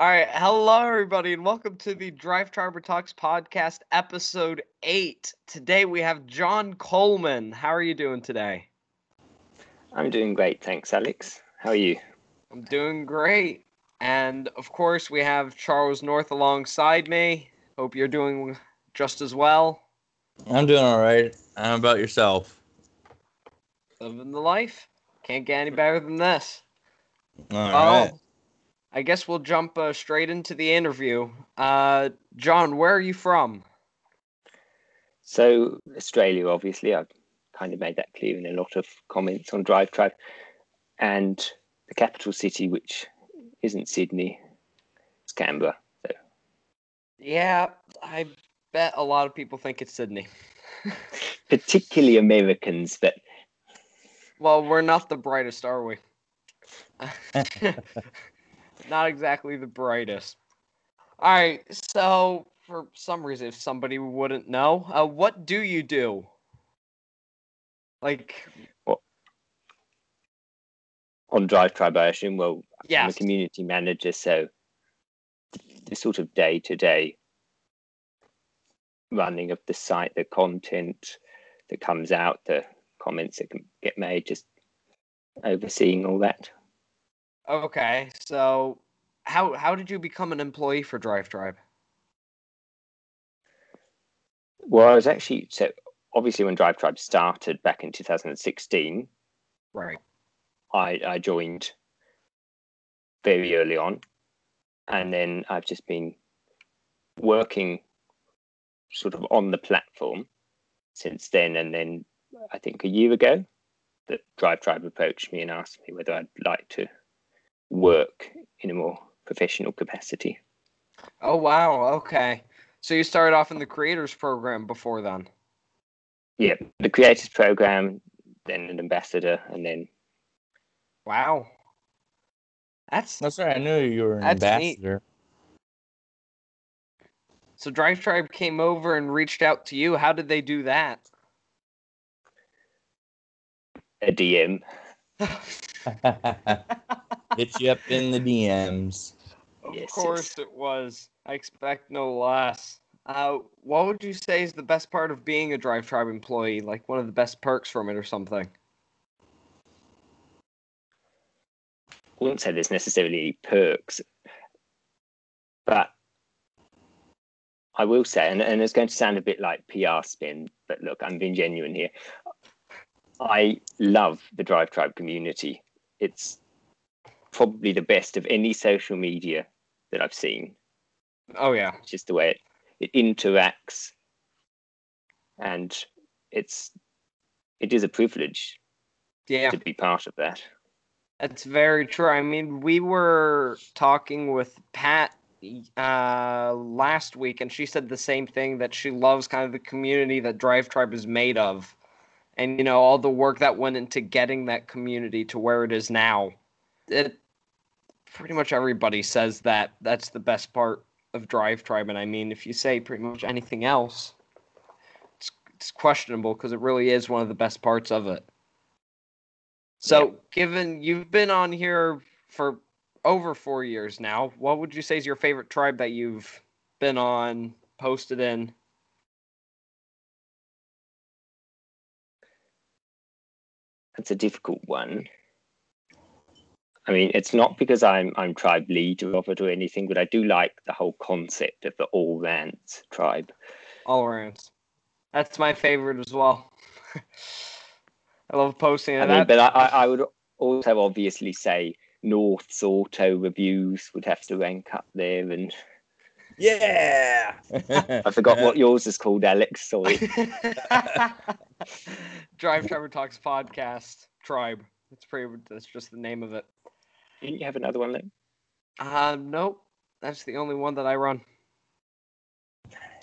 All right, hello everybody, and welcome to the Drive Triber Talks podcast, episode eight. Today we have John Coleman. How are you doing today? I'm doing great, thanks, Alex. How are you? I'm doing great, and of course we have Charles North alongside me. Hope you're doing just as well. I'm doing all right. How about yourself? Living the life. Can't get any better than this. All oh, right. I guess we'll jump uh, straight into the interview. Uh, John, where are you from? So, Australia, obviously, I've kind of made that clear in a lot of comments on Drive Tribe. And the capital city, which isn't Sydney, it's Canberra. So, Yeah, I bet a lot of people think it's Sydney. particularly Americans, but Well, we're not the brightest, are we? not exactly the brightest. All right, so for some reason, if somebody wouldn't know, uh, what do you do? Like, on Drive Tribe, I assume, well, I'm a community manager, so the sort of day to day running of the site, the content that comes out, the comments that can get made, just overseeing all that. Okay. So, how how did you become an employee for Drive Tribe? Well, I was actually so obviously when Drive Tribe started back in 2016, Right. I, I joined very early on, and then I've just been working sort of on the platform since then. And then I think a year ago, that Drive Tribe approached me and asked me whether I'd like to work in a more professional capacity. Oh wow. Okay. So you started off in the creators program before then. Yeah, the creators program, then an ambassador, and then Wow. That's That's right. I knew you were an That's neat. ambassador. so Drive Tribe came over and reached out to you. How did they do that? a DM. Hit you up in the DMs. Of Yes, course yes. it was. I expect no less. Uh, what would you say is the best part of being a Drive Tribe employee? Like one of the best perks from it or something? I wouldn't say there's necessarily perks, but I will say, and, and it's going to sound a bit like PR spin, but look, I'm being genuine here. I love the Drive Tribe community. It's probably the best of any social media that I've seen. Oh yeah. It's just the way it, it interacts, and it's it is a privilege Yeah. to be part of that. That's very true. I mean, we were talking with Pat uh, last week, and she said the same thing that she loves kind of the community that Drive Tribe is made of, and you know all the work that went into getting that community to where it is now. It pretty much everybody says that that's the best part of Drive Tribe, and I mean, if you say pretty much anything else, it's it's questionable because it really is one of the best parts of it. So, given you've been on here for over four years now, what would you say is your favorite tribe that you've been on, posted in? That's a difficult one. I mean, it's not because I'm I'm tribe leader of it or anything, but I do like the whole concept of the all rants tribe. All rounds. That's my favorite as well. I love posting I it. mean, That- but I, I I would also obviously say North's auto reviews would have to rank up there, and Yeah. I forgot what yours is called, Alex. Sorry. Drive Tribe Talks podcast tribe. That's pretty. That's just the name of it. Didn't you have another one then? Uh, nope. That's the only one that I run.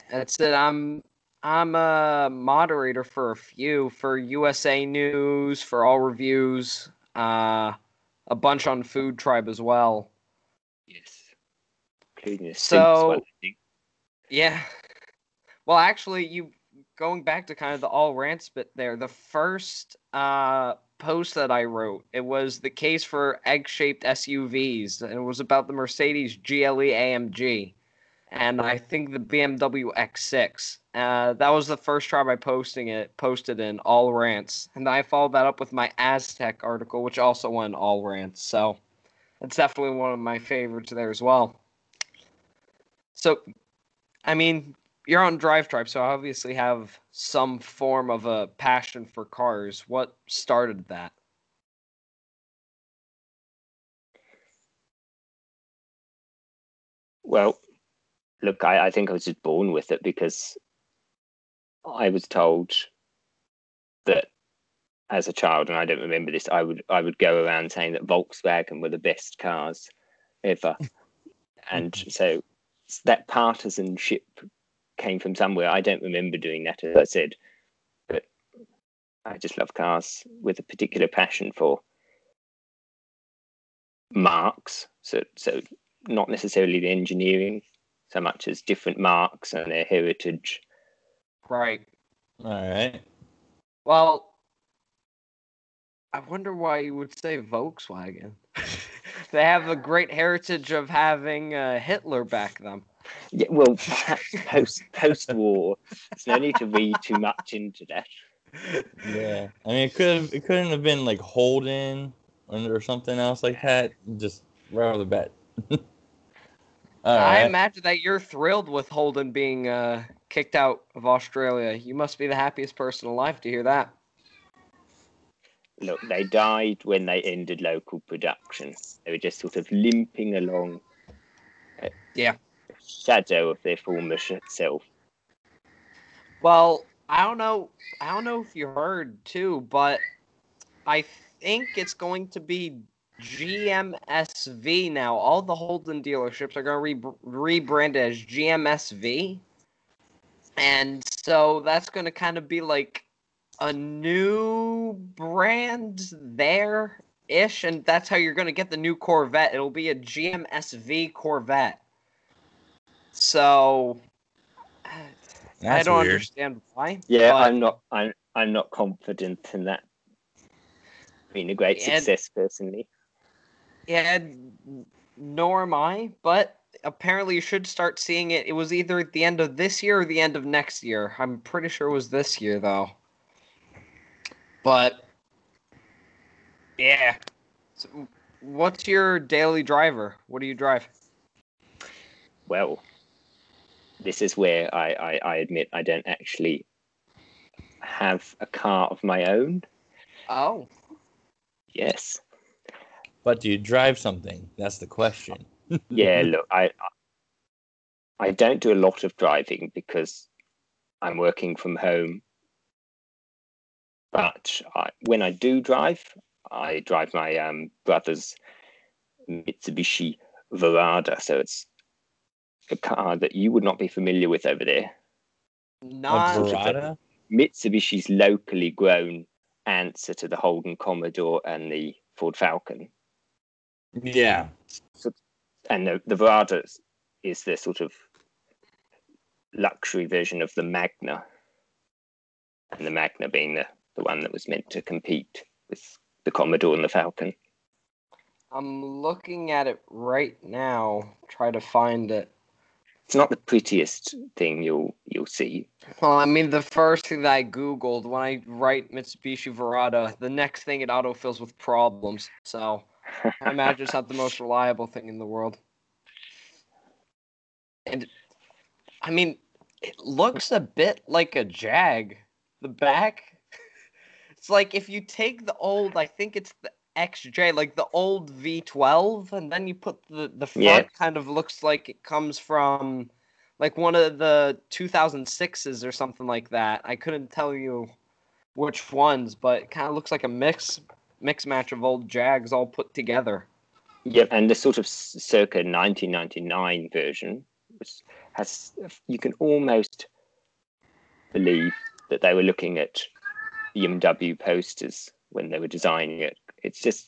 That's it. I'm I'm a moderator for a few for USA News, for All Reviews, uh, a bunch on Food Tribe as well. Yes. Including So- Suits one, I think. Yeah. Well, actually, you going back to kind of the all rants bit there, the first uh, post that I wrote, it was the case for egg shaped SUVs, and it was about the Mercedes GLE AMG, and I think the BMW X6. Uh, that was the first try by posting it, posted in all rants, and I followed that up with my Aztek article, which also went all rants. So it's definitely one of my favorites there as well. So, I mean, you're on Drive Tribe, so obviously have some form of a passion for cars. What started that? Well, look, I, I think I was just born with it because I was told that as a child, and I don't remember this, I would I would go around saying that Volkswagen were the best cars ever, and so that partisanship came from somewhere. I don't remember doing that, as I said, but I just love cars with a particular passion for marques. So so not necessarily the engineering so much as different marques and their heritage. Right. All right. Well, I wonder why you would say Volkswagen. they have a great heritage of having uh, Hitler back them. Yeah, well, perhaps post post war. There's no need to read too much into that. Yeah. I mean, it could have. It couldn't have been like Holden or or something else like that. Just right off the bat. All I right. imagine that you're thrilled with Holden being uh, kicked out of Australia. You must be the happiest person alive to hear that. Look, they died when they ended local production. They were just sort of limping along. Yeah. Shadow of their former self. Well, I don't know. I don't know if you heard too, but I think it's going to be GMSV now. All the Holden dealerships are going to re- rebrand as GMSV, and so that's going to kind of be like a new brand there ish, and that's how you're going to get the new Corvette. It'll be a GMSV Corvette. So. I don't weird. understand why. Yeah, I'm not. I'm. I'm not confident in that being a great And- success personally. Yeah, nor am I. But apparently, you should start seeing it. It was either at the end of this year or the end of next year. I'm pretty sure it was this year, though. But yeah. So, what's your daily driver? What do you drive? Well, this is where I, I, I admit I don't actually have a car of my own. Oh, Yes. But do you drive something? That's the question. Yeah, look, I I don't do a lot of driving because I'm working from home. But I, when I do drive, I drive my um, brother's Mitsubishi Verada. So it's a car that you would not be familiar with over there. A not. Verada? Mitsubishi's locally grown answer to the Holden Commodore and the Ford Falcon. Yeah. and the, the Verada is- is the sort of luxury version of the Magna, and the Magna being the, the one that was meant to compete with the Commodore and the Falcon. I'm looking at it right now. Try to find it. It's not the prettiest thing you'll you'll see. Well, I mean, the first thing that I Googled when I write Mitsubishi Verada, the next thing it autofills with problems. So I imagine it's not the most reliable thing in the world. And I mean, it looks a bit like a Jag. The back, it's like if you take the old, I think it's the XJ, like the old V12, and then you put the the front Yeah. kind of looks like it comes from like one of the 2006s or something like that. I couldn't tell you which ones, but it kind of looks like a mix mix match of old Jags all put together. Yep, and the sort of circa 1999 version was, has you can almost believe that they were looking at BMW posters when they were designing it. It's just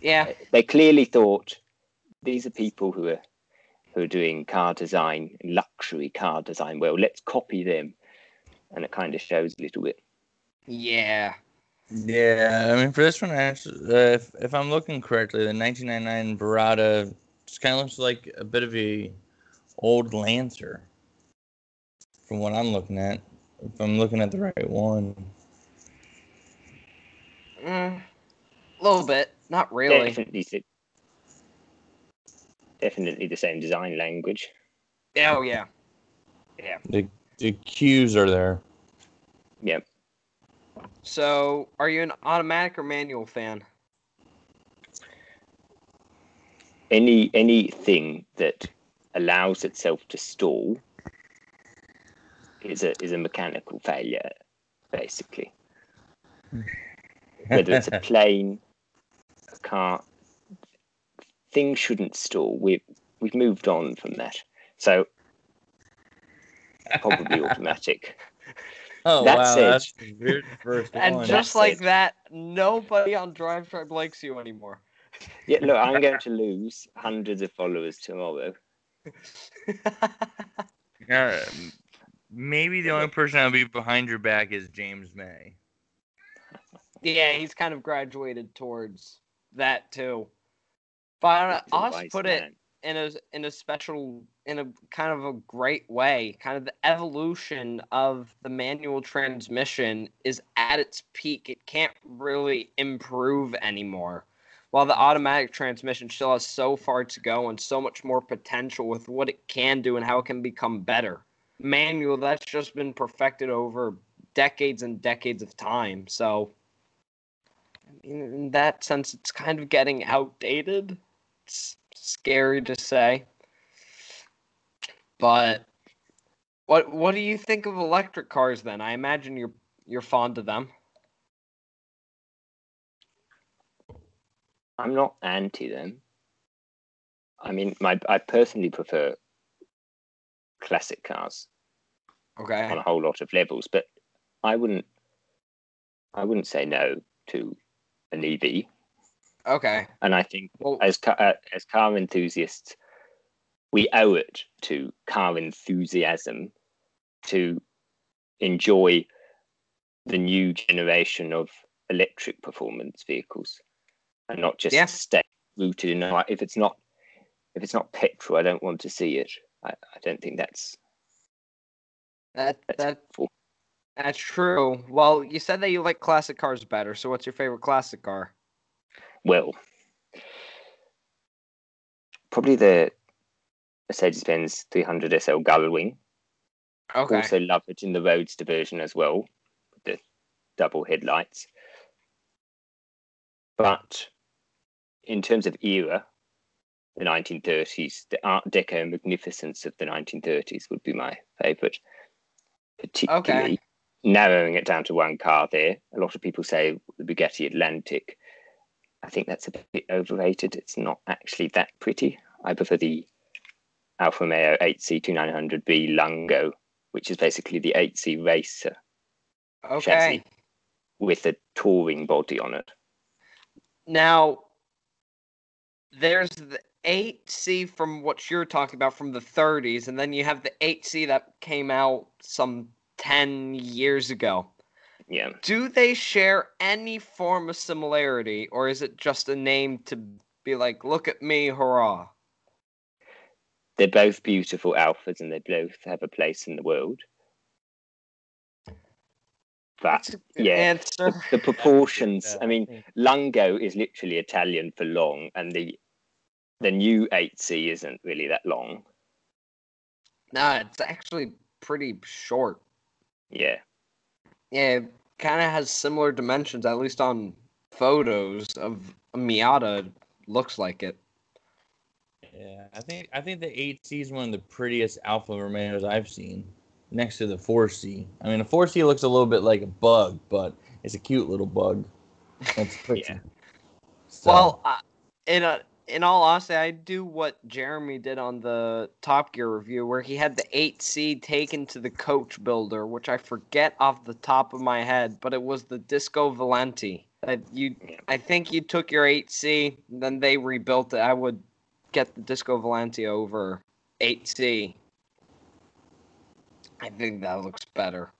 Yeah, they clearly thought these are people who are who are doing car design, luxury car design. Well, let's copy them, and it kind of shows a little bit. Yeah. Yeah, I mean, for this one, actually, uh, if, if I'm looking correctly, the 1999 Verada just kind of looks like a bit of a old Lancer. From what I'm looking at, if I'm looking at the right one. Mm, a little bit. Not really. Definitely, definitely the same design language. Oh yeah. The the cues are there. Yep. So, are you an automatic or manual fan? Any anything that allows itself to stall is a is a mechanical failure, basically. Whether it's a plane, a car, things shouldn't stall. We've we've moved on from that. So probably automatic. Oh That wow, said- that's the very first And one. just That's like it. that, nobody on Drive Tribe likes you anymore. Yeah, look, I'm going to lose hundreds of followers tomorrow. Yeah, maybe the only person that'll be behind your back is James May. Yeah, he's kind of graduated towards that too. But I'll wise put it in a in a special in a kind of a great way. Kind of the evolution of the manual transmission is at its peak. It can't really improve anymore. While the automatic transmission still has so far to go and so much more potential with what it can do and how it can become better. Manual that's just been perfected over decades and decades of time. So in, in that sense it's kind of getting outdated. It's scary to say. But what what do you think of electric cars then? I imagine you're you're fond of them. I'm not anti them. I mean, my I personally prefer classic cars Okay. on a whole lot of levels, but I wouldn't I wouldn't say no to an EV. Okay. And I think Well, as car, uh, as car enthusiasts, we owe it to car enthusiasm to enjoy the new generation of electric performance vehicles, and not just Yeah. stay rooted in. "Oh, If it's not, if it's not petrol, I don't want to see it. I, I don't think that's that that's that helpful. That's true. Well, you said that you like classic cars better. So what's your favorite classic car? Well, probably the Mercedes-Benz 300 SL Gullwing. Okay. I also love it in the Roadster version as well, with the double headlights. But in terms of era, the 1930s, the Art Deco magnificence of the 1930s would be my favourite. Particularly narrowing it down to one car there. A lot of people say the Bugatti Atlantic. I think that's a bit overrated. It's not actually that pretty. I prefer the Alfa Romeo 8C 2900B Lungo, which is basically the 8C racer okay. with a touring body on it. Now, there's the 8C from what you're talking about from the 30s, and then you have the 8C that came out some 10 years ago. Yeah. Do they share any form of similarity, or is it just a name to be like, look at me, hurrah? They're both beautiful alphas and they both have a place in the world. But That's a good yeah, the, the proportions, I mean, Lungo is literally Italian for long, and the the new 8C isn't really that long. No, it's actually pretty short. Yeah. Yeah, it kind of has similar dimensions, at least on photos of a Miata. Looks like it. Yeah, I think I think the 8C is one of the prettiest Alfa Romeos I've seen, next to the 4C. I mean, the 4C looks a little bit like a bug, but it's a cute little bug. That's pretty. Yeah. So, Well, uh, in a in all honesty, I do what Jeremy did on the Top Gear review, where he had the 8C taken to the coach builder, which I forget off the top of my head, but it was the Disco Volante. That you, I think you took your 8C, then they rebuilt it. I would get the Disco Volante over 8C. I think that looks better.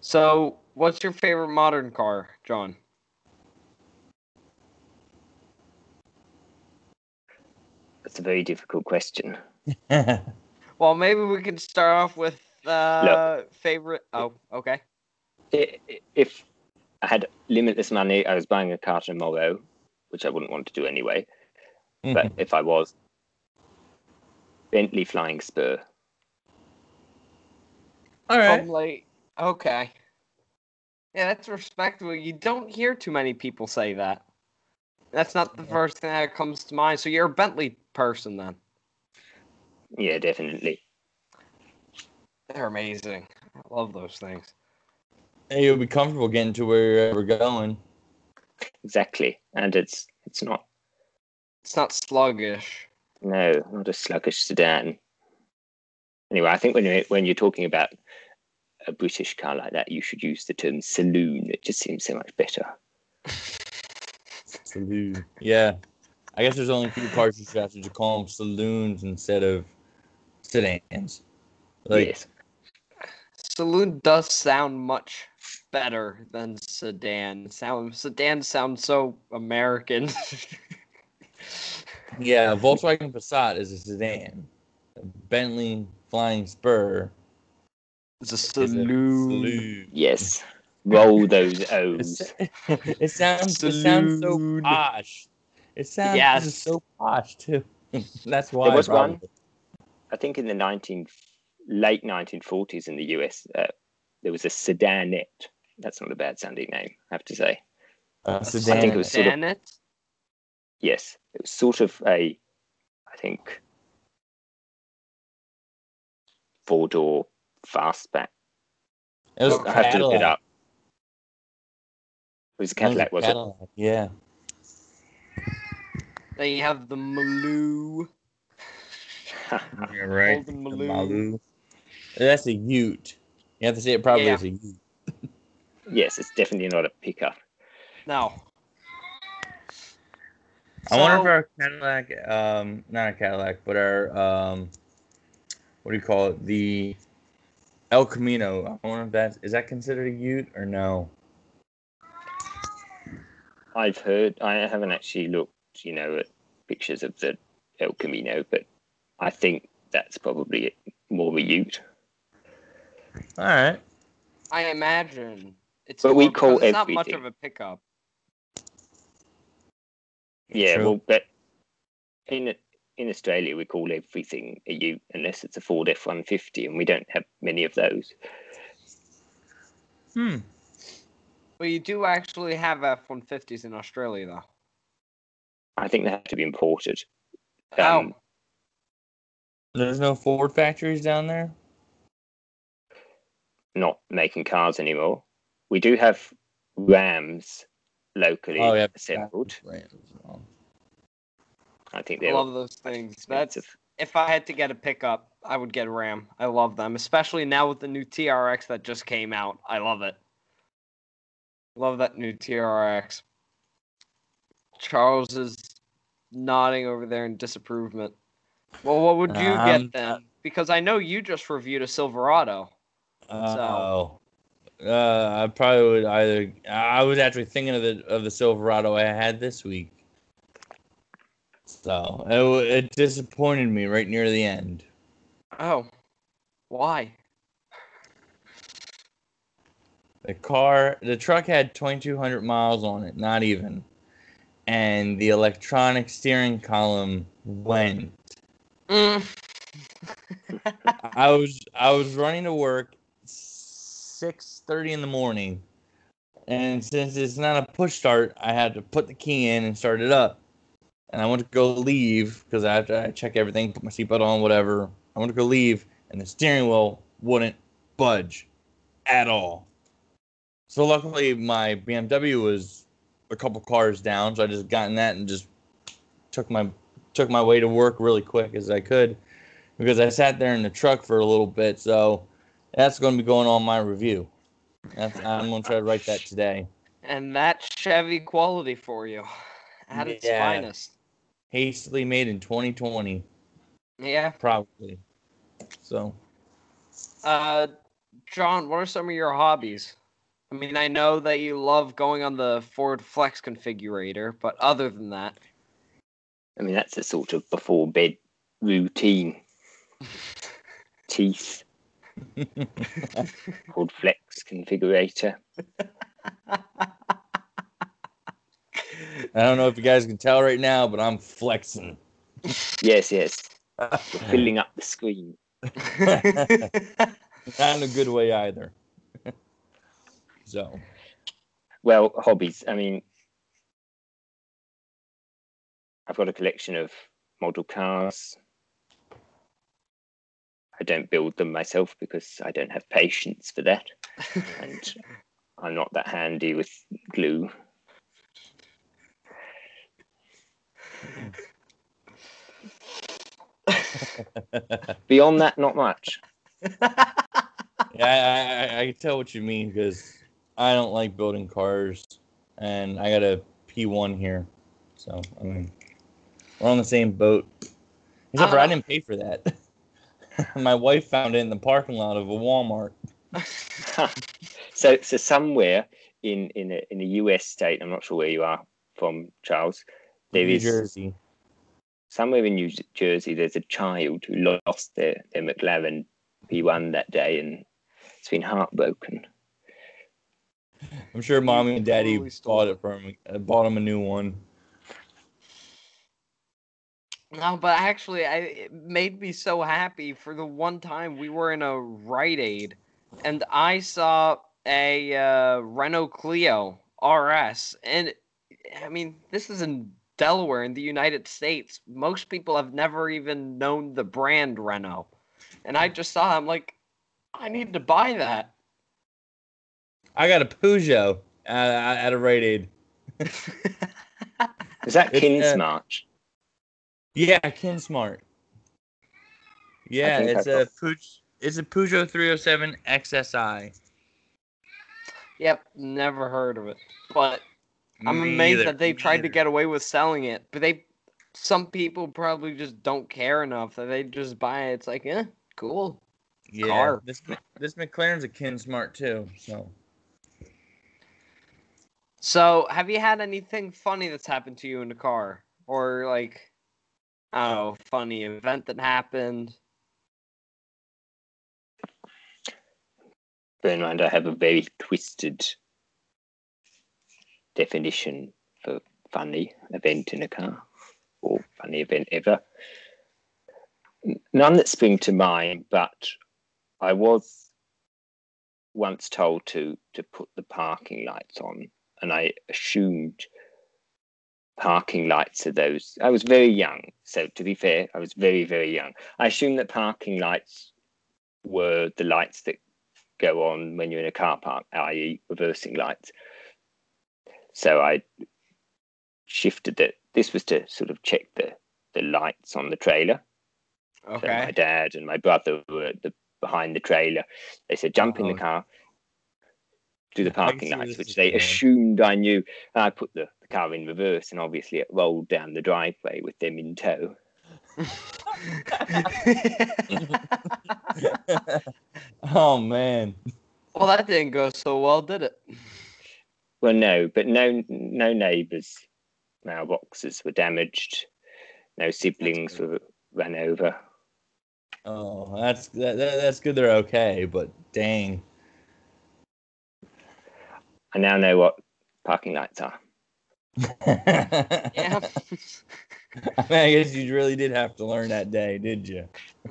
So, what's your favorite modern car, John? That's a very difficult question. Well, maybe we could start off with uh, favorite. Oh, okay. I- i- If I had limitless money, I was buying a car tomorrow, which I wouldn't want to do anyway. But if I was, Bentley Flying Spur. All right. Homely. Okay. Yeah, that's respectable. You don't hear too many people say that. That's not the Yeah. first thing that comes to mind. So you're a Bentley person then. Yeah, definitely. They're amazing. I love those things. Hey, you'll be comfortable getting to where we're going. Exactly. And it's it's not It's not sluggish. no, not a sluggish sedan. Anyway, I think when you're when you're talking about a British car like that, you should use the term saloon. It just seems so much better. Saloon. Yeah. I guess there's only a few cars you should have to call them saloons instead of sedans. Like, yes. Saloon does sound much better than sedan. Sound sedan sounds so American. yeah, Volkswagen Passat is a sedan. Bentley Flying Spur it's a is a saloon. saloon. Yes. Roll those O's. sa- it sounds it sounds so Saloon. posh. It sounds Yes. so posh too. That's why. There was probably. one- I think in the 19 late 1940s in the US, uh, there was a sedanette. That's not a bad sounding name, I have to say. A A sedan. I think it was sort of- Yes, it was sort of a, I think, four door fastback. It was Okay. a I have to look it up. It was a It was a Cadillac, was it? Yeah. Then you have the Maloo. You're right. The Maloo. Maloo. That's a Ute. You have to say it probably Yeah. as a Ute. yes, it's definitely not a pickup. No. I wonder if our Cadillac, um, not a Cadillac, but our, um, what do you call it? The El Camino. I wonder if that's, is that considered a Ute or no? I've heard, I haven't actually looked, you know, at pictures of the El Camino, but I think that's probably more of a ute. All right. I imagine it's. But we call because it's not much of a pickup. Yeah, True. well, but in in Australia, we call everything a ute unless it's a Ford F one fifty, and we don't have many of those. Hmm. But you do actually have F-150s in Australia, though. I think they have to be imported. How? Um, There's no Ford factories down there? not making cars anymore. We do have Rams locally Oh, yeah. assembled. Right. as well. I think they're love those things. That's if I had to get a pickup, I would get a Ram. I love them, especially now with the new TRX that just came out. I love it. Love that new TRX. Charles is nodding over there in disapproval. Well, what would you Um, get then? Because I know you just reviewed a Silverado. Oh. Uh, I probably would either. I was actually thinking of the of the Silverado I had this week. So it, it disappointed me right near the end. Oh, why? The car, the truck had 2,200 miles on it, not even, and the electronic steering column went. Mm. I was I was running to work six thirty in the morning, and since it's not a push start, I had to put the key in and start it up. And I went to go leave because I have to check everything, put my seatbelt on, whatever. I went to go leave, and the steering wheel wouldn't budge at all. So luckily, my BMW was a couple cars down, so I just got in that and just took my took my way to work really quick as I could because I sat there in the truck for a little bit. So that's going to be going on my review. That's, I'm going to try to write that today. and that's Chevy quality for you, at its Yeah. finest. Hastily made in 2020. Yeah. probably. So Uh, John, what are some of your hobbies? I mean, I know that you love going on the Ford Flex configurator, but other than that, I mean, that's a sort of before bed routine. Teeth, called Flex Configurator. I don't know if you guys can tell right now, but I'm flexing. Yes, yes. We're filling up the screen. Not in a good way either. So Well, hobbies. I mean, I've got a collection of model cars. I don't build them myself because I don't have patience for that, and I'm not that handy with glue. Beyond that, not much. yeah, I, I, I can tell what you mean because I don't like building cars, and I got a P1 here, so I mean we're on the same boat. Except for I Ah. didn't pay for that. My wife found it in the parking lot of a Walmart. so, so somewhere in in a, in a US state, I'm not sure where you are from, Charles. There New is Jersey. somewhere in New Jersey. There's a child who lost their their McLaren P1 that day, and it's been heartbroken. I'm sure mommy and daddy totally bought it. him. uh, Bought him a new one. No, but actually, I it made me so happy for the one time we were in a Rite Aid, and I saw a uh, Renault Clio RS, and I mean, this is in Delaware in the United States. Most people have never even known the brand Renault, and I just saw. I'm like, I need to buy that. I got a Peugeot at, at a Rite Aid. Is that It's, uh, Kinsmart? Yeah, Kinsmart. Yeah, it's a Peugeot. It's a Peugeot 307 XSI. yep, never heard of it, but I'm Me amazed either, that they tried to get away with selling it, but they some people probably just don't care enough that they just buy it. It's like, eh, cool. yeah, car. This this McLaren's a Kinsmart too. So So, have you had anything funny that's happened to you in the car, or like, I don't know, funny event that happened? Bear in mind, I have a very twisted definition for funny event in a car or funny event ever. None that spring to mind, but I was once told to to put the parking lights on, and I assumed parking lights are those. I was very young, so to be fair, I was very very young. I assumed that parking lights were the lights that go on when you're in a car park, i.e., reversing lights. So I shifted that. This was to sort of check the the lights on the trailer. So my dad and my brother were the, behind the trailer. They said, "Jump in Oh. the car, do the parking see lights," which they assumed I knew. I put the, the car in reverse, and obviously it rolled down the driveway with them in tow. oh man. well, that didn't go so well, did it? Well, no, but no, no neighbours' mailboxes were damaged. No siblings were run over. Oh, that's that, that, that's good. They're okay, but dang. I now know what parking lights are. Yeah. I, mean, I guess you really did have to learn that day, did you?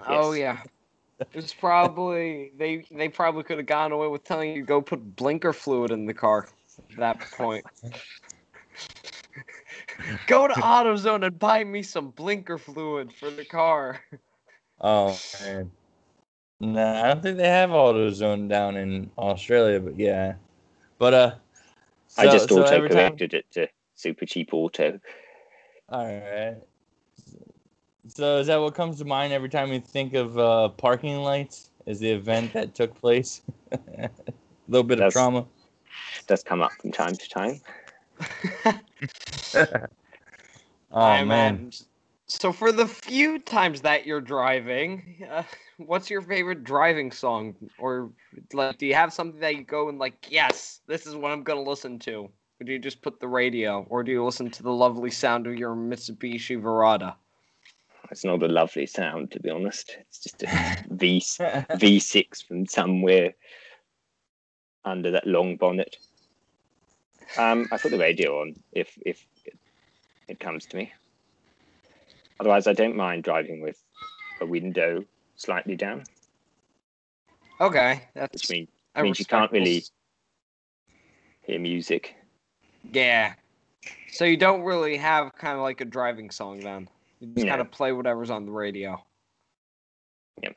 Oh Yes. yeah. It was probably they they probably could have gone away with telling you to go put blinker fluid in the car at that point. go to AutoZone and buy me some blinker fluid for the car. Oh man. Nah, I don't think they have AutoZone down in Australia, but yeah. But uh, I just so auto every time- it to super cheap auto. All right. So is that what comes to mind every time you think of uh, parking lights? Is the event that took place? A little bit of trauma. does come up from time to time. Oh I man. imagine So for the few times that you're driving, uh, what's your favorite driving song? Or like, do you have something that you go and like, yes, this is what I'm gonna listen to? Or do you just put the radio, or do you listen to the lovely sound of your Mitsubishi Verada? It's not a lovely sound, to be honest. It's just a V V6 from somewhere under that long bonnet. Um, I put the radio on if if it comes to me. Otherwise, I don't mind driving with a window slightly down, Okay, that's which mean, a means you can't really hear music. Yeah. So you don't really have kind of like a driving song then. You just No. kind of play whatever's on the radio. Yeah.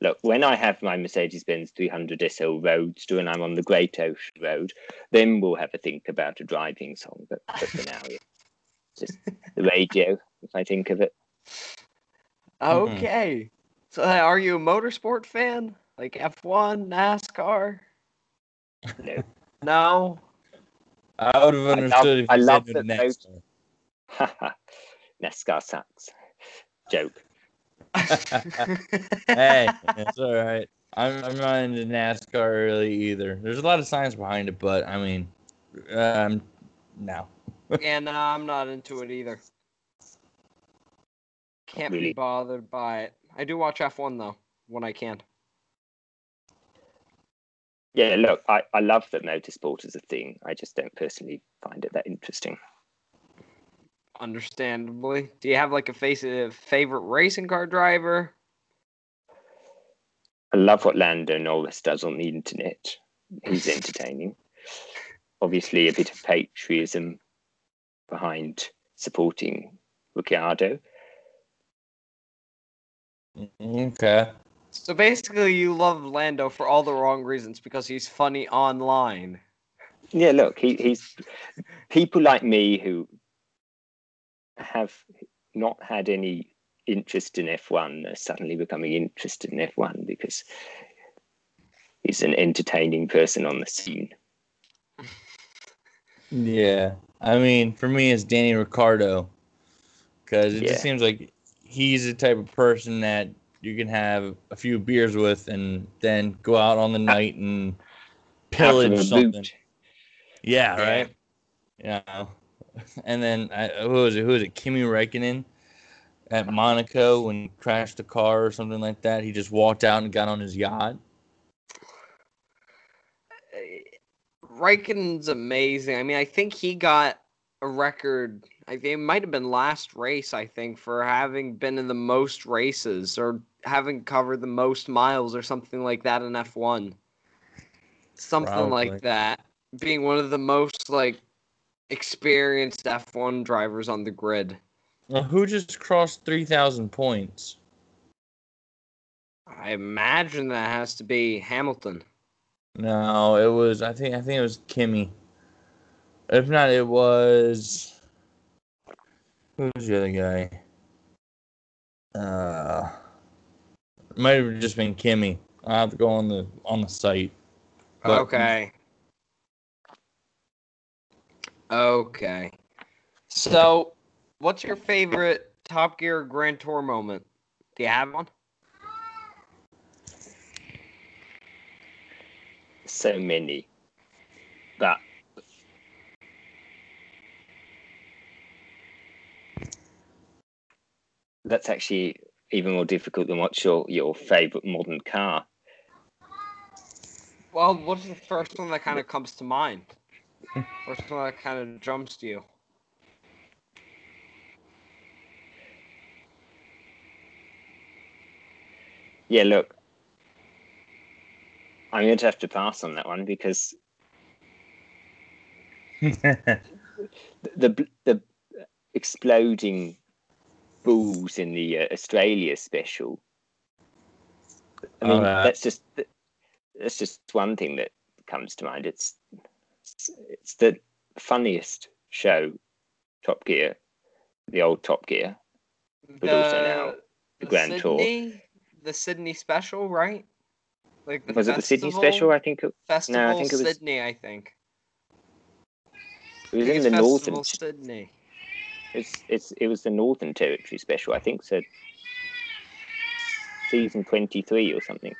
Look, when I have my Mercedes Benz 300 SL Roadster and I'm on the Great Ocean Road, then we'll have a think about a driving song. But, but for now, yeah, just the radio, if I think of it. Mhm. Okay. So uh, are you a motorsport fan? Like F1, NASCAR? No. No. I would have understood if I you love said that the those- NASCAR. Haha, NASCAR sucks. Joke. hey, it's all right. I'm, I'm not into NASCAR really either. There's a lot of science behind it, but I mean, um, no. and uh, I'm not into it either. Can't be bothered by it. I do watch F1 though when I can. Yeah, look, I, I love that motorsport is a thing. I just don't personally find it that interesting. Understandably. Do you have like a face a favorite racing car driver? I love what Lando Norris does on the internet. He's entertaining. Obviously, a bit of patriotism behind supporting Ricciardo. Mm, okay. So basically, you love Lando for all the wrong reasons because he's funny online. Yeah, look, he, he's people like me who have not had any interest in F1 are suddenly becoming interested in F1 because he's an entertaining person on the scene. Yeah. I mean, for me, it's Danny Ricciardo. Because it Yeah. just seems like he's the type of person that you can have a few beers with and then go out on the night and pillage something. boot. Yeah, Yeah. right. Yeah. And then I, who was it? Who was it? Kimi Räikkönen at Monaco when he crashed a car or something like that. He just walked out and got on his yacht. Raikkonen's amazing. I mean, I think he got a record. I think it might have been last race. I think for having been in the most races or having covered the most miles or something like that in F1. Something Probably. like that. Being one of the most like experienced F1 drivers on the grid. Well, who just crossed three thousand points? I imagine that has to be Hamilton. No, it was. I think. I think it was Kimi. If not, it was. Who was the other guy? Uh, it might have just been Kimi. I have to go on the on the site. But- okay. Okay. So, what's your favorite Top Gear Grand Tour moment? Do you have one? So many. But that's actually even more difficult than what's your, your favorite modern car. Well, what's the first one that kind of comes to mind? First one that kind of jumps to you. Yeah, look, I'm going to have to pass on that one because the the, the exploding balls in the uh, Australia special. I mean, Alright. that's just that's just one thing that comes to mind. It's it's the funniest show, Top Gear, the old Top Gear. But also now the Grand Tour. The Sydney special, right? Like the Was it the Sydney special? I think it, Festival think it was- Sydney, I think. it was I think in it's the Festival northern. Sydney. It's it's it was the Northern Territory special, I think. So season twenty three or something.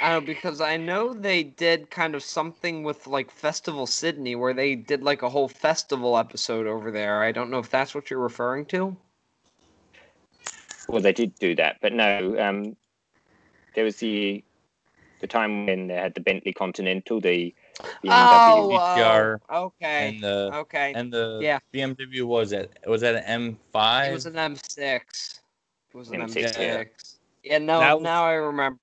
Oh, because I know they did kind of something with like Festival Sydney where they did like a whole festival episode over there. I don't know if that's what you're referring to. Well, they did do that, but no. Um, there was the the time when they had the Bentley Continental, the BMW. Oh, VCR oh, okay. and the okay. and the Yeah. BMW was that was that an M5? It was an M6. It was an M6, M6. yeah. Yeah, no, was- now I remember.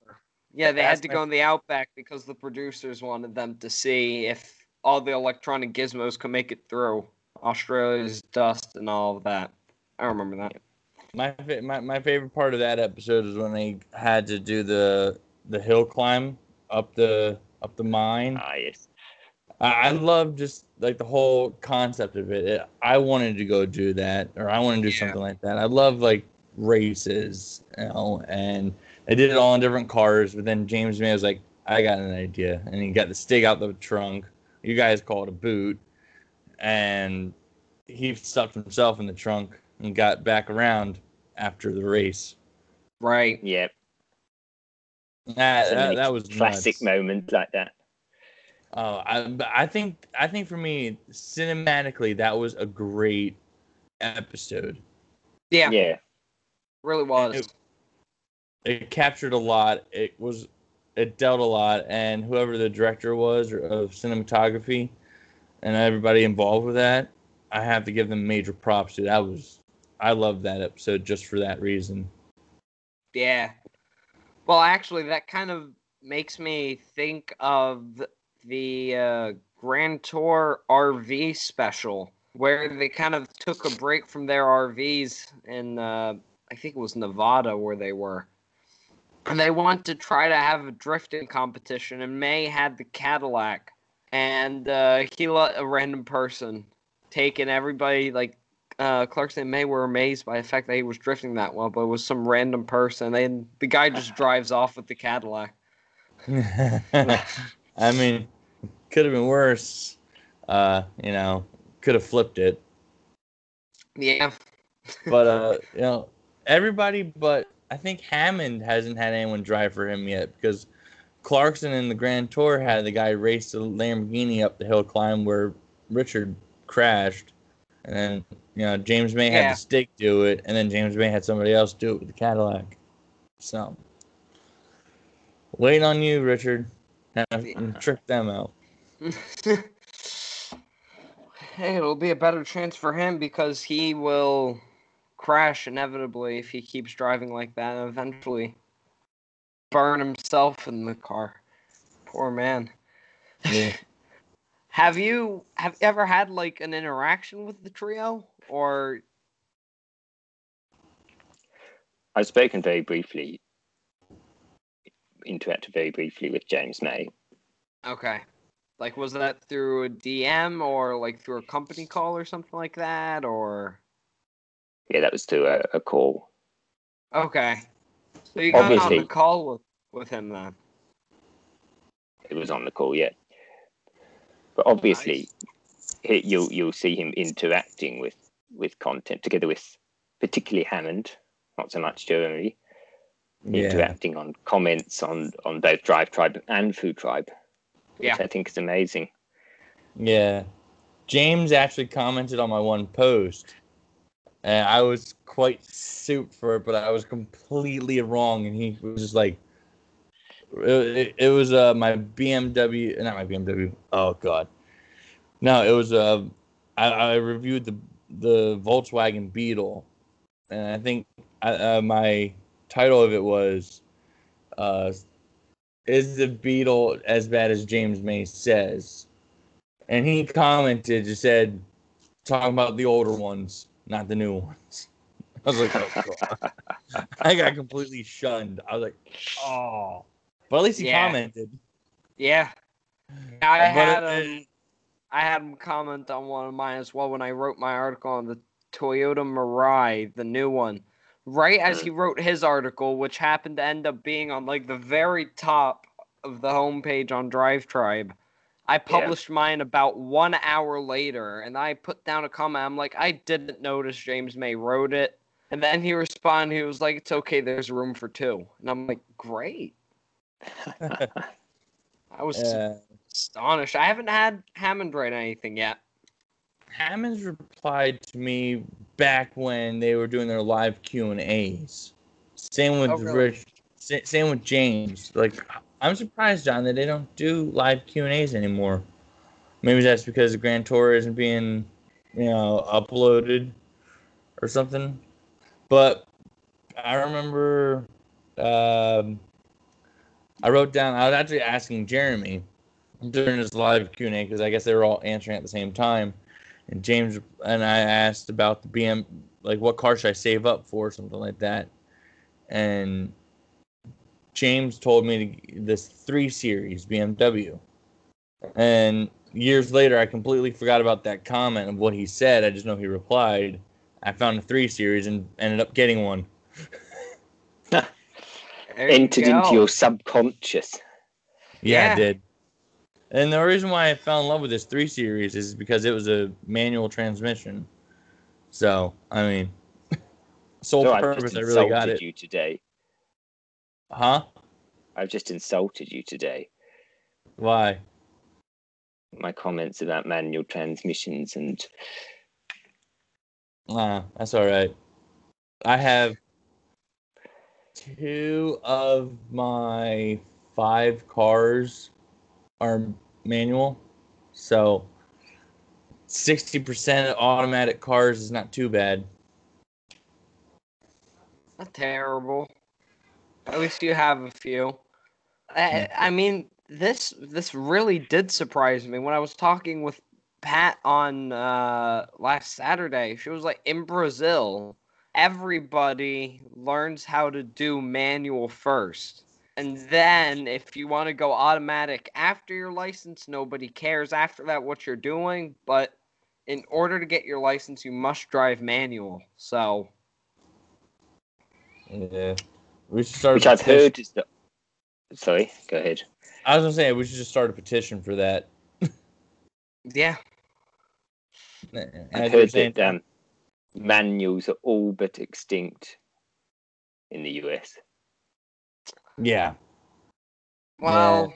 Yeah, they had to go in the Outback because the producers wanted them to see if all the electronic gizmos could make it through Australia's dust and all of that. I remember that. My, my my favorite part of that episode is when they had to do the the hill climb up the up the mine. Ah, yes. I, I love just like the whole concept of it. it. I wanted to go do that, or I want to do Yeah. something like that. I love like races, you know, and I did it all in different cars. But then James May was like, "I got an idea," and he got the stick out the trunk. You guys call it a boot, and he stuffed himself in the trunk and got back around after the race. Right. Yeah. That So that, many that was classic nuts. moment like that. Oh, I, I think I think for me, cinematically, that was a great episode. Yeah, Yeah. really was. It- It captured a lot. It was it dealt a lot, and whoever the director was of cinematography, and everybody involved with that, I have to give them major props to. That was I love that episode just for that reason. Yeah. Well, actually, that kind of makes me think of the uh, Grand Tour RV special, where they kind of took a break from their RVs in, uh, I think it was Nevada, where they were. And they want to try to have a drifting competition, and May had the Cadillac, and uh, he let a random person take, and everybody like uh, Clarkson and May were amazed by the fact that he was drifting that well, but it was some random person. And the guy just drives off with the Cadillac. I mean, could have been worse. Uh, you know, could have flipped it. Yeah. but uh, you know, everybody but I think Hammond hasn't had anyone drive for him yet because Clarkson in the Grand Tour had the guy race the Lamborghini up the hill climb where Richard crashed, and then you know James May had Yeah. the stick do it, and then James May had somebody else do it with the Cadillac. So, waiting on you, Richard. Have, Yeah. Trick them out. hey, it'll be a better chance for him because he will crash inevitably if he keeps driving like that and eventually burn himself in the car. Poor man. Yeah. Have you have you ever had like an interaction with the trio or I've spoken very briefly, interacted very briefly with James May. okay. Like was that through a DM or like through a company call or something like that or Yeah, that was through a, a call. Okay. So you got on the call with, with him then. It was on the call, yeah. But obviously, he, you'll you'll see him interacting with with content together with particularly Hammond, not so much Jeremy, Yeah. interacting on comments on on both Drive Tribe and Food Tribe, which Yeah. I think is amazing. Yeah. James actually commented on my one post. And I was quite suit for it, but I was completely wrong. And he was just like, it, it, it was uh, my BMW, not my BMW. Oh, God. No, it was, uh, I, I reviewed the, the Volkswagen Beetle. And I think I, uh, my title of it was, uh, Is the Beetle as bad as James May says? and he commented, just said, talking about the older ones, not the new ones. I was like, oh. I got completely shunned. I was like, oh. But at least he Yeah. commented. Yeah. I But had it- him I had him comment on one of mine as well when I wrote my article on the Toyota Mirai, the new one. Right as he wrote his article, which happened to end up being on like the very top of the homepage on Drive Tribe, I published mine about one hour later, and I put down a comment. I'm like, I didn't notice James May wrote it, and then he responded. He was like, "It's okay. There's room for two. And I'm like, "Great." I was Uh, astonished. I haven't had Hammond write anything yet. Hammond's replied to me back when they were doing their live Q and A's. Same with Oh, really? Rich. Same with James. Like, I'm surprised, John, that they don't do live Q and A's anymore. Maybe that's because the Grand Tour isn't being, you know, uploaded or something. But I remember, um, I wrote down. I was actually asking Jeremy during this live Q and A because I guess they were all answering at the same time. And James and I asked about the BM, like what car should I save up for, something like that. And James told me to, this three series BMW. And years later, I completely forgot about that comment of what he said. I just know he replied. I found a three series and ended up getting one. There you Entered into your subconscious. Yeah, Yeah. I did. And the reason why I fell in love with this three series is because it was a manual transmission. So, I mean, sole So purpose, just I really got insulted it. you today. Huh? I've just insulted you today. Why? My comments about manual transmissions and Nah, that's all right. I have two of my five cars are manual. So 60% automatic cars is not too bad. Not terrible. At least you have a few. I, I mean, this this really did surprise me when I was talking with Pat on uh, last Saturday. She was like, in Brazil, everybody learns how to do manual first. And then, if you want to go automatic after your license, nobody cares after that what you're doing. But in order to get your license, you must drive manual. So, Yeah. We should start. which a I've petition- heard is the. Sorry, go ahead. I was gonna say we should just start a petition for that. yeah. I've as you were heard that um, manuals are all but extinct in the US. Yeah, Well,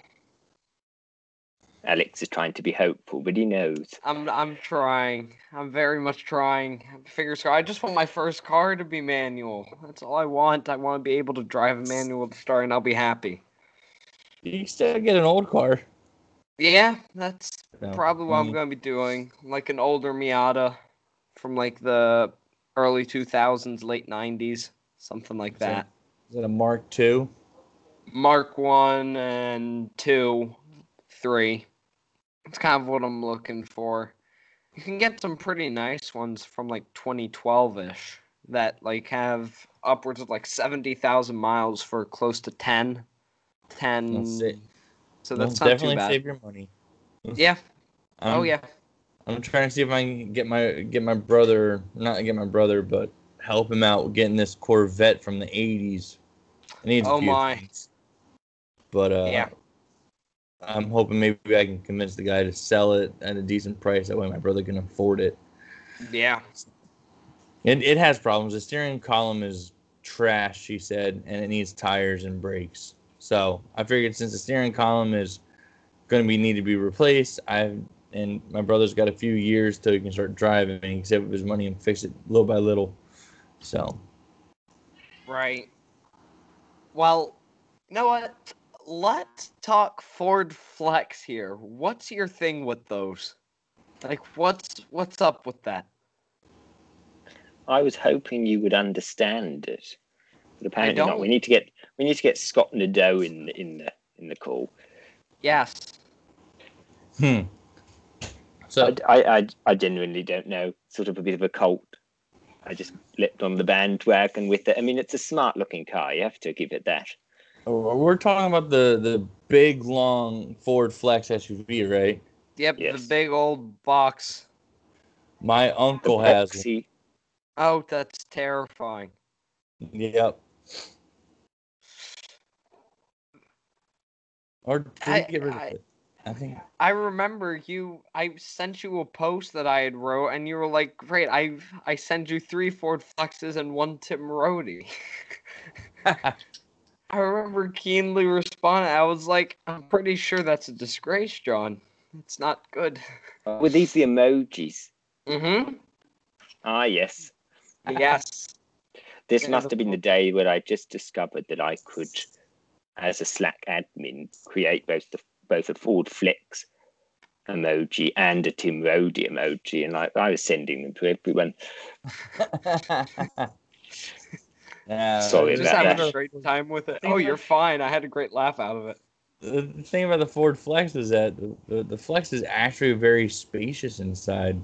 Alex is trying to be hopeful, but he knows. I'm I'm trying. I'm very much trying. Fingers crossed. I just want my first car to be manual. That's all I want. I want to be able to drive a manual to start, and I'll be happy. you can still get an old car. Yeah, that's So, probably what I'm mm, gonna be doing. Like an older Miata from like the early 2000s, late 90s, something like So- that. Is it a Mark II? Mark one and two, three. It's kind of what I'm looking for. You can get some pretty nice ones from like 2012 ish that like have upwards of like 70,000 miles for close to 10. 10. That's. So that's not too definitely bad. save your money. Yeah. Oh, I'm, oh yeah. I'm trying to see if I can get my get my brother, not get my brother, but help him out with getting this Corvette from the '80s. It needs a Oh my. things. But uh, Yeah. I'm hoping maybe I can convince the guy to sell it at a decent price. That way, my brother can afford it. Yeah. It it has problems. The steering column is trash, she said, and it needs tires and brakes. So I figured since the steering column is going to be need to be replaced, I and my brother's got a few years till he can start driving and he can save up his money and fix it little by little. So Right. Well, you know what? Let's talk Ford Flex here. What's your thing with those? Like, what's what's up with that? I was hoping you would understand it, but apparently not. We need to get we need to get Scott Nadeau in in the in the call. Yes. hmm. So I, I, I, I genuinely don't know. Sort of a bit of a cult. I just leapt on the bandwagon with it. I mean, it's a smart looking car. You have to give it that. Uh, we're talking about the the big long Ford Flex SUV, right? Yep, Yes. the big old box. My The uncle has one. Oh, that's terrifying. Yep. Or did I- he get rid of I- it? I think I remember you. I sent you a post that I had wrote, and you were like, "Great, I I send you three Ford Flexes and one Tim Rody." I remember keenly responding. I was like, "I'm pretty sure that's a disgrace, John. It's not good." Were these the emojis? Mm-hmm. Ah, yes. Yes. This Yeah, must have been the day where I just discovered that I could, as a Slack admin, create both the both a Ford Flex emoji and a Tim Rody emoji, and like I was sending them to everyone. Uh, yeah, Sorry the Just about thing having that. a great time with it. Oh, you're fine. I had a great laugh out of it. The the thing about the Ford Flex is that the, the, the Flex is actually very spacious inside.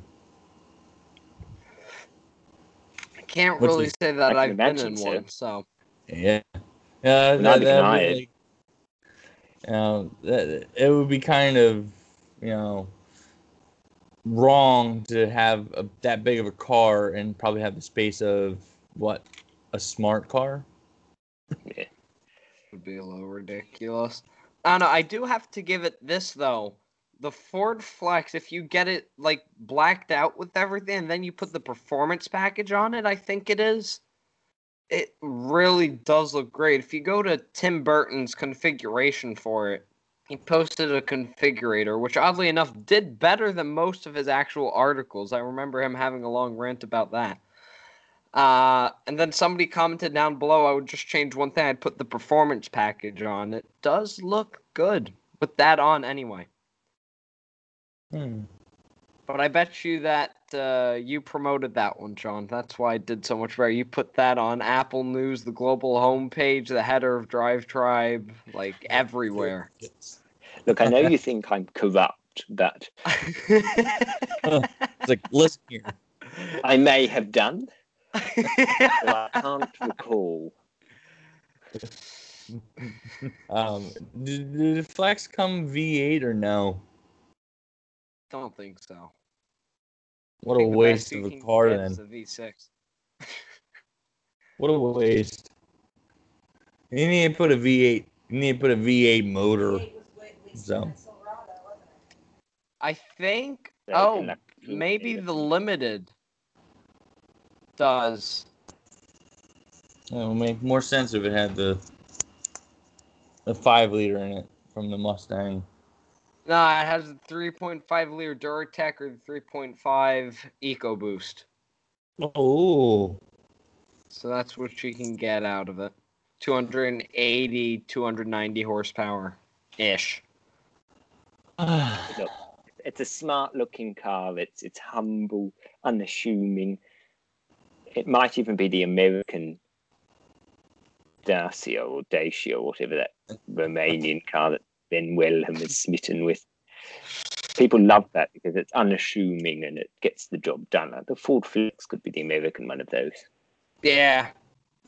I can't What's really this? say that I I've been in so. one, so Yeah. Uh, yeah, Neither that, can that'd like, you know, that, it would be kind of, you know, wrong to have a, that big of a car and probably have the space of what a smart car. would be a little ridiculous. I don't know. I do have to give it this though. The Ford Flex, if you get it like blacked out with everything, and then you put the performance package on it, I think it is. It really does look great. If you go to Tim Burton's configuration for it, he posted a configurator, which oddly enough did better than most of his actual articles. I remember him having a long rant about that. Uh, and then somebody commented down below. I would just change one thing. I'd put the performance package on. It does look good with that on anyway. Hmm. But I bet you that uh, you promoted that one, John. That's why it did so much better. You put that on Apple News, the global homepage, the header of Drive Tribe, like everywhere. Look, I know you think I'm corrupt, but It's like, listen here. I may have done, but I can't recall. Um, did, did the Flex come V8 or no? Don't think so. What I a think the waste of a car then. is a V6. What a waste. You need to put a V8. You need to put a V8 motor. So. I think. So oh, maybe the limited does. It would make more sense if it had the the five liter in it from the Mustang. No, it has the 3.5 liter Duratec or the 3.5 EcoBoost. Oh, So that's what you can get out of it. 280, 290 horsepower ish. Look, it's a smart looking car. It's it's humble, unassuming. It might even be the American Dacia or Dacia or whatever that Romanian car that Ben Wellham is smitten with. People love that because it's unassuming and it gets the job done. The Ford Flex could be the American one of those. Yeah.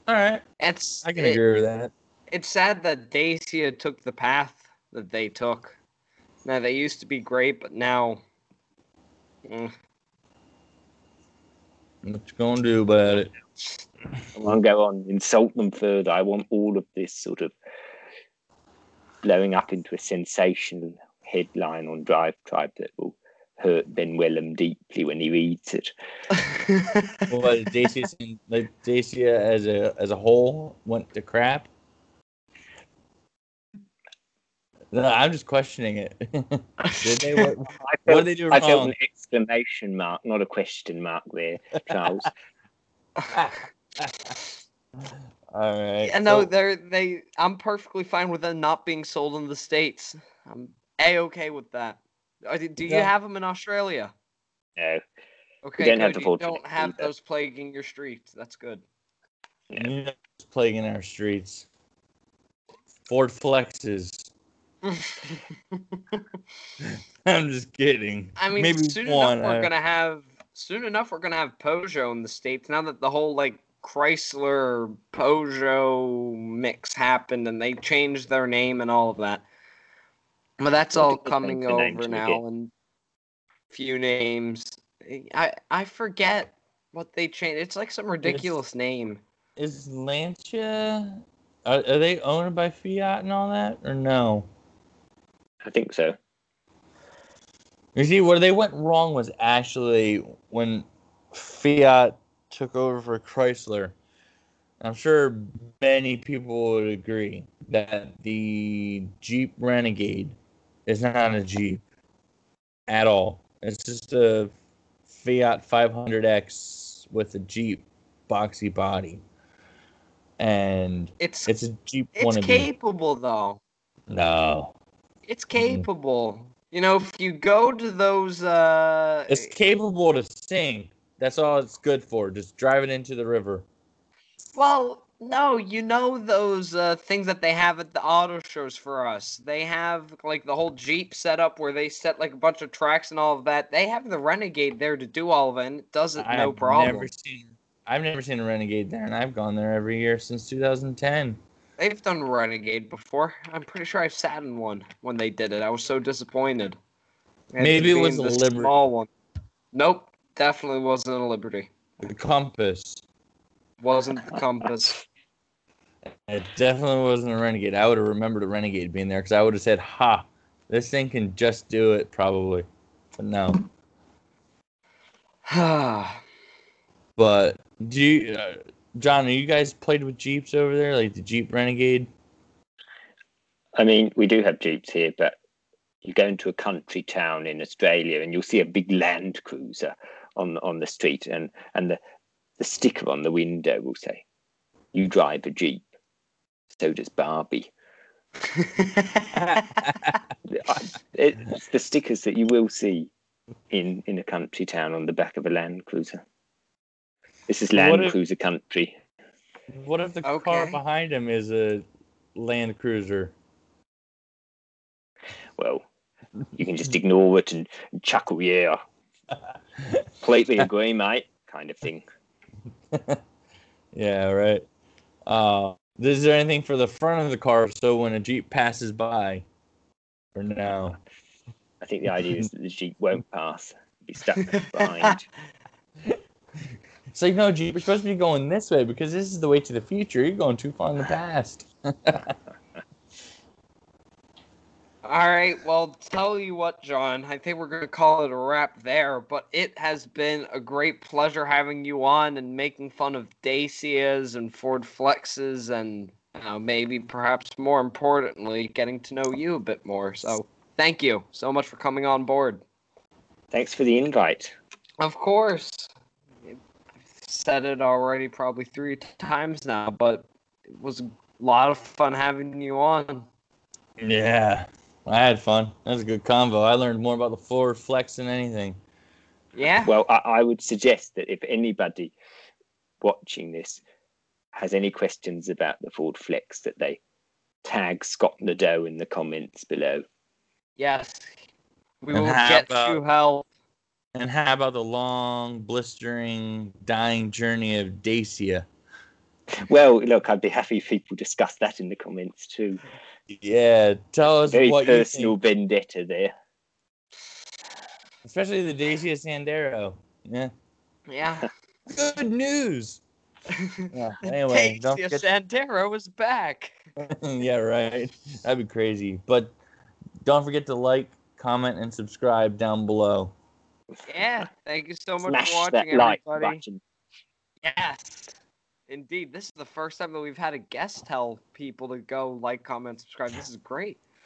all right. It's I can it- agree with that. it's sad that Dacia took the path that they took. Now they used to be great, but now mm, What you gonna do about it? I won't go on insult them further. I want all of this sort of blowing up into a sensational headline on Drive Tribe that will hurt Ben Wellham deeply when he reads it. What Dacia? saying- Like Dacia as a as a whole went to crap. No, I'm just questioning it. Did they? What, I what felt, did they do I felt wrong? an exclamation mark, not a question mark there, Charles. All right. Yeah, no, so- they're they. I'm perfectly fine with them not being sold in the states. I'm a okay with that. Do you Yeah. have them in Australia? no, Okay, don't have good. the You don't have either. those plaguing your streets. That's good. no. You know what's plaguing our streets. Ford Flexes. I'm just kidding. I mean, maybe soon one. enough we're uh, gonna have. Soon enough we're gonna have Peugeot in the states. Now that the whole like Chrysler Peugeot mix happened and they changed their name and all of that. But that's all did they change coming over now and few names. I I forget what they changed. It's like some ridiculous name. Is Lancia? Are, are they owned by Fiat and all that, or no? I think so. You see, where they went wrong was actually when Fiat took over for Chrysler. I'm sure many people would agree that the Jeep Renegade is not a Jeep at all. It's just a Fiat 500X with a Jeep boxy body. And It's it's a Jeep it's wannabe. capable though. no. It's capable. You know, if you go to those uh It's capable to sink. That's all it's good for. Just drive it into the river. Well, no, you know those uh, things that they have at the auto shows for us. They have like the whole Jeep setup where they set like a bunch of tracks and all of that. They have the Renegade there to do all of it, and it does it no I've problem. Never seen, I've never seen a Renegade there, and I've gone there every year since 2010. They've done Renegade before. I'm pretty sure I've sat in one when they did it. I was so disappointed. had Maybe it was a the Liberty. small one. Nope, definitely wasn't a Liberty. The Compass. Wasn't the Compass. It definitely wasn't a Renegade. I would have remembered a Renegade being there because I would have said, "Ha, this thing can just do it." Probably, but no. Ah. But do you, uh, John? Are you guys played with Jeeps over there, like the Jeep Renegade? I mean, we do have Jeeps here, but you go into a country town in Australia and you'll see a big Land Cruiser on on the street, and and the the sticker on the window will say, "You drive a Jeep." So does Barbie. It's the stickers that you will see in in a country town on the back of a Land Cruiser. This is What Land if- Cruiser country. What if the car behind him is a Land Cruiser? Well, you can just ignore it and, and chuckle, yeah. Completely agree, mate, kind of thing. Yeah, right. Uh, is there anything for the front of the car so when a Jeep passes by? For now. I think the idea is that the Jeep won't pass, be stuck behind. It's like, no, Jeep, you're supposed to be going this way because this is the way to the future. You're going too far in the past. All right, well, tell you what, John, I think we're going to call it a wrap there, but it has been a great pleasure having you on and making fun of Dacias and Ford Flexes and you know, maybe perhaps more importantly, getting to know you a bit more. So thank you so much for coming on board. Thanks for the invite. Of course. I've said it already probably three times now, but it was a lot of fun having you on. yeah, I had fun. That was a good convo. I learned more about the Ford Flex than anything. Yeah. Well, I, I would suggest that if anybody watching this has any questions about the Ford Flex, that they tag Scott Nadeau in the comments below. Yes. We will how get about- you help. And how about the long, blistering, dying journey of Dacia? Well, look, I'd be happy if people discuss that in the comments too. Yeah, tell us Very what personal you think, vendetta there. especially the Dacia Sandero. Yeah, Yeah. good news. Yeah. Anyway, don't Dacia forget. Sandero is back. yeah, right. That'd be crazy. But don't forget to like, comment, and subscribe down below. Yeah. Thank you so much Smash for watching, like everybody. button. Yes. Indeed. This is the first time that we've had a guest tell people to go like, comment, subscribe. This is great.